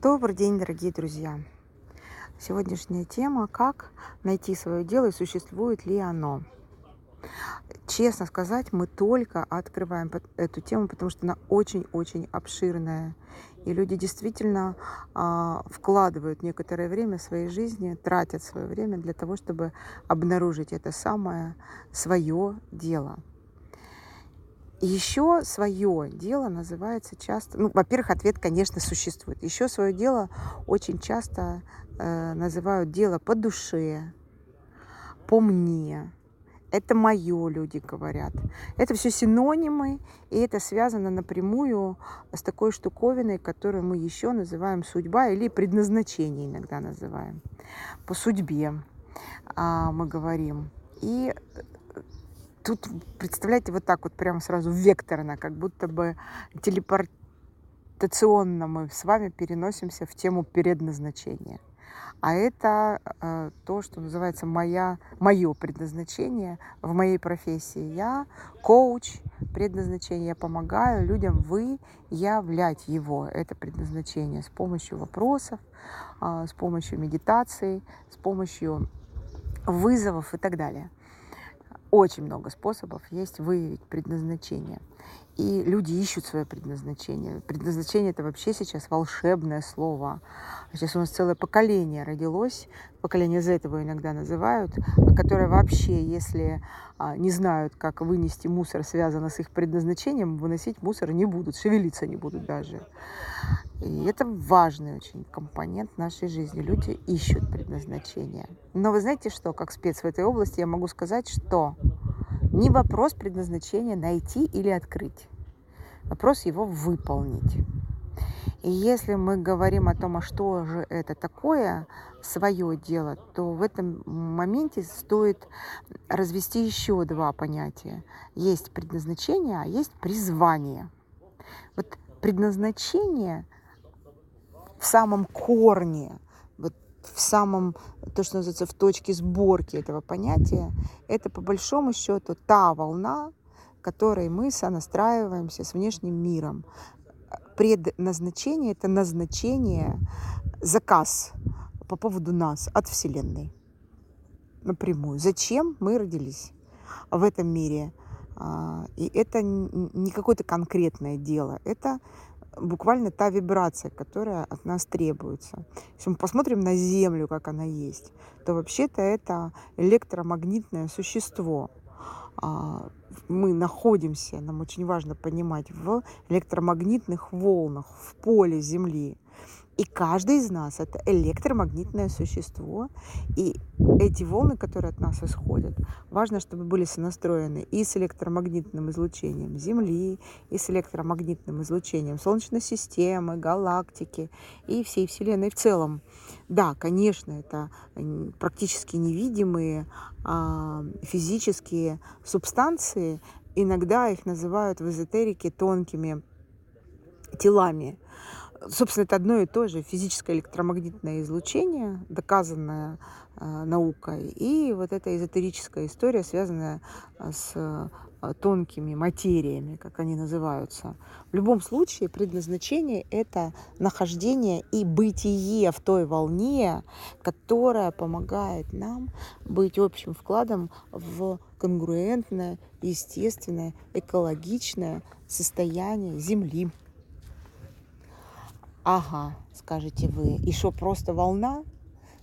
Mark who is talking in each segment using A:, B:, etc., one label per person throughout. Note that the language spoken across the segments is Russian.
A: Добрый день, дорогие друзья! Сегодняшняя тема – как найти свое дело и существует ли оно. Честно сказать, мы только открываем эту тему, потому что она очень-очень обширная. И люди действительно а, вкладывают некоторое время своей жизни, тратят свое время для того, чтобы обнаружить это самое свое дело – еще свое дело называется часто, ну, во-первых, ответ, конечно, существует. Еще свое дело очень часто э, называют дело по душе, по мне. Это мое, люди говорят. Это все синонимы, и это связано напрямую с такой штуковиной, которую мы еще называем судьба или предназначение иногда называем. По судьбе а, мы говорим. И тут, представляете, вот так вот прямо сразу векторно, как будто бы телепортационно мы с вами переносимся в тему предназначения. А это э, то, что называется моя, мое предназначение в моей профессии. Я коуч, предназначение. Я помогаю людям выявлять его, это предназначение, с помощью вопросов, э, с помощью медитации, с помощью вызовов и так далее очень много способов есть выявить предназначение. И люди ищут свое предназначение. Предназначение это вообще сейчас волшебное слово. Сейчас у нас целое поколение родилось, поколение Z его иногда называют, которое вообще, если а, не знают, как вынести мусор, связано с их предназначением, выносить мусор не будут, шевелиться не будут даже. И это важный очень компонент нашей жизни. Люди ищут предназначение. Но вы знаете что, как спец в этой области, я могу сказать, что не вопрос предназначения найти или открыть. Вопрос его выполнить. И если мы говорим о том, а что же это такое, свое дело, то в этом моменте стоит развести еще два понятия. Есть предназначение, а есть призвание. Вот предназначение в самом корне, в самом, то, что называется, в точке сборки этого понятия, это по большому счету та волна, которой мы сонастраиваемся с внешним миром. Предназначение – это назначение, заказ по поводу нас от Вселенной напрямую. Зачем мы родились в этом мире? А, и это не какое-то конкретное дело, это буквально та вибрация, которая от нас требуется. Если мы посмотрим на Землю, как она есть, то вообще-то это электромагнитное существо. А, мы находимся, нам очень важно понимать, в электромагнитных волнах, в поле Земли. И каждый из нас это электромагнитное существо. И эти волны, которые от нас исходят, важно, чтобы были сонастроены и с электромагнитным излучением Земли, и с электромагнитным излучением Солнечной системы, галактики и всей Вселенной в целом. Да, конечно, это практически невидимые а, физические субстанции. Иногда их называют в эзотерике тонкими телами. Собственно, это одно и то же физическое электромагнитное излучение, доказанное э, наукой, и вот эта эзотерическая история, связанная э, с э, тонкими материями, как они называются. В любом случае, предназначение – это нахождение и бытие в той волне, которая помогает нам быть общим вкладом в конгруентное, естественное, экологичное состояние Земли. Ага, скажете вы. И что, просто волна?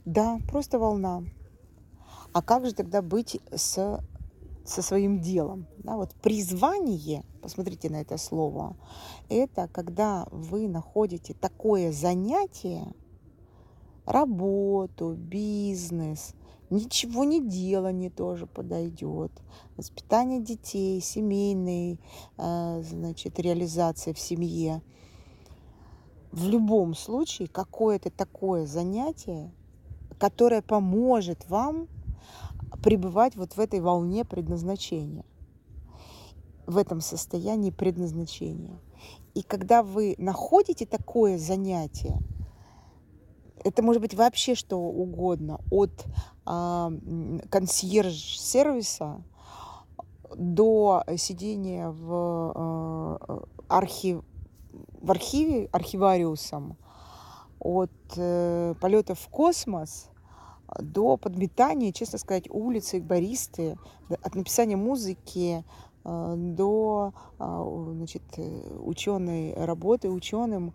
A: Да, просто волна. А как же тогда быть с, со своим делом? Да, вот призвание, посмотрите на это слово, это когда вы находите такое занятие, работу, бизнес, ничего не делание тоже подойдет, воспитание детей, семейной, э, значит, реализация в семье – в любом случае какое-то такое занятие, которое поможет вам пребывать вот в этой волне предназначения, в этом состоянии предназначения. И когда вы находите такое занятие, это может быть вообще что угодно, от э, консьерж-сервиса до сидения в э, архив, в архиве, архивариусом, от э, полетов в космос до подметания, честно сказать, улицы, баристы, от написания музыки э, до э, значит, ученой работы ученым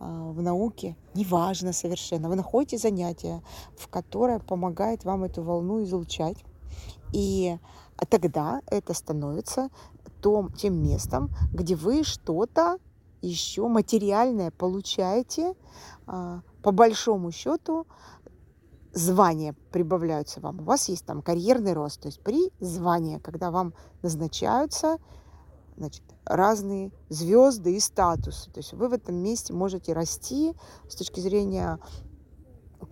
A: э, в науке, неважно совершенно. Вы находите занятие, в которое помогает вам эту волну излучать. И тогда это становится том, тем местом, где вы что-то еще материальное получаете, а, по большому счету звания прибавляются вам. У вас есть там карьерный рост, то есть при звании, когда вам назначаются значит, разные звезды и статусы. То есть вы в этом месте можете расти с точки зрения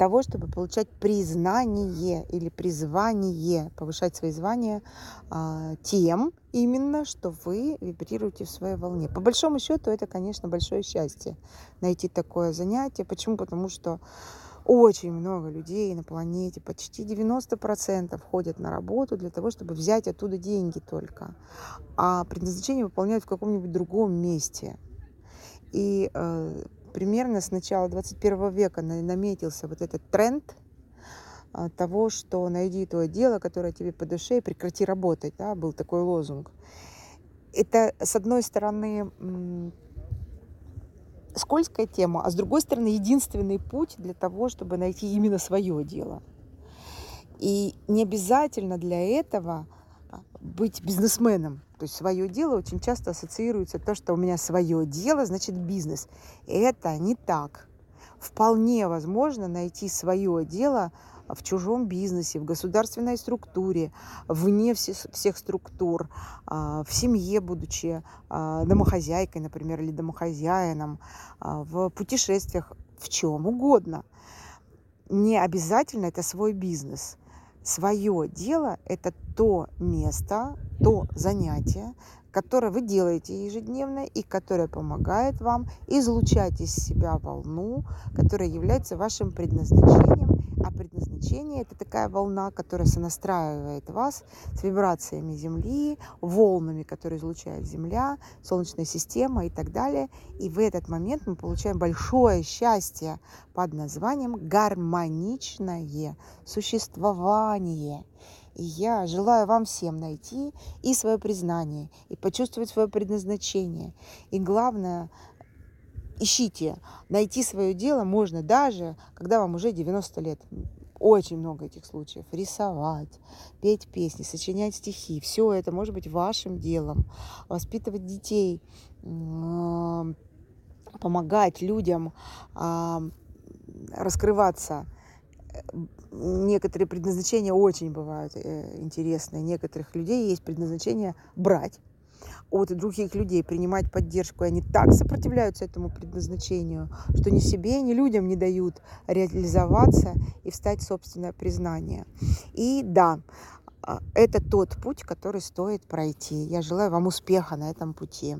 A: того, чтобы получать признание или призвание, повышать свои звания а, тем именно, что вы вибрируете в своей волне. По большому счету это, конечно, большое счастье найти такое занятие. Почему? Потому что очень много людей на планете, почти 90% ходят на работу для того, чтобы взять оттуда деньги только. А предназначение выполняют в каком-нибудь другом месте. И э, примерно с начала 21 века наметился вот этот тренд а, того, что найди то дело, которое тебе по душе, и прекрати работать. Да, был такой лозунг. Это, с одной стороны, скользкая тема, а с другой стороны, единственный путь для того, чтобы найти именно свое дело. И не обязательно для этого быть бизнесменом. То есть свое дело очень часто ассоциируется то, что у меня свое дело, значит бизнес. Это не так. Вполне возможно найти свое дело в чужом бизнесе, в государственной структуре, вне всех структур, а, в семье, будучи а, домохозяйкой, например, или домохозяином, а, в путешествиях, в чем угодно. Не обязательно это свой бизнес. Свое дело – это то место, то занятие, которое вы делаете ежедневно и которое помогает вам излучать из себя волну, которая является вашим предназначением а предназначение – это такая волна, которая сонастраивает вас с вибрациями Земли, волнами, которые излучает Земля, Солнечная система и так далее. И в этот момент мы получаем большое счастье под названием гармоничное существование. И я желаю вам всем найти и свое признание, и почувствовать свое предназначение. И главное, ищите. Найти свое дело можно даже, когда вам уже 90 лет. Очень много этих случаев. Рисовать, петь песни, сочинять стихи. Все это может быть вашим делом. Воспитывать детей, помогать людям а, раскрываться. Некоторые предназначения очень бывают э, интересные. Некоторых людей есть предназначение брать от других людей, принимать поддержку. И они так сопротивляются этому предназначению, что ни себе, ни людям не дают реализоваться и встать в собственное признание. И да, а, это тот путь, который стоит пройти. Я желаю вам успеха на этом пути.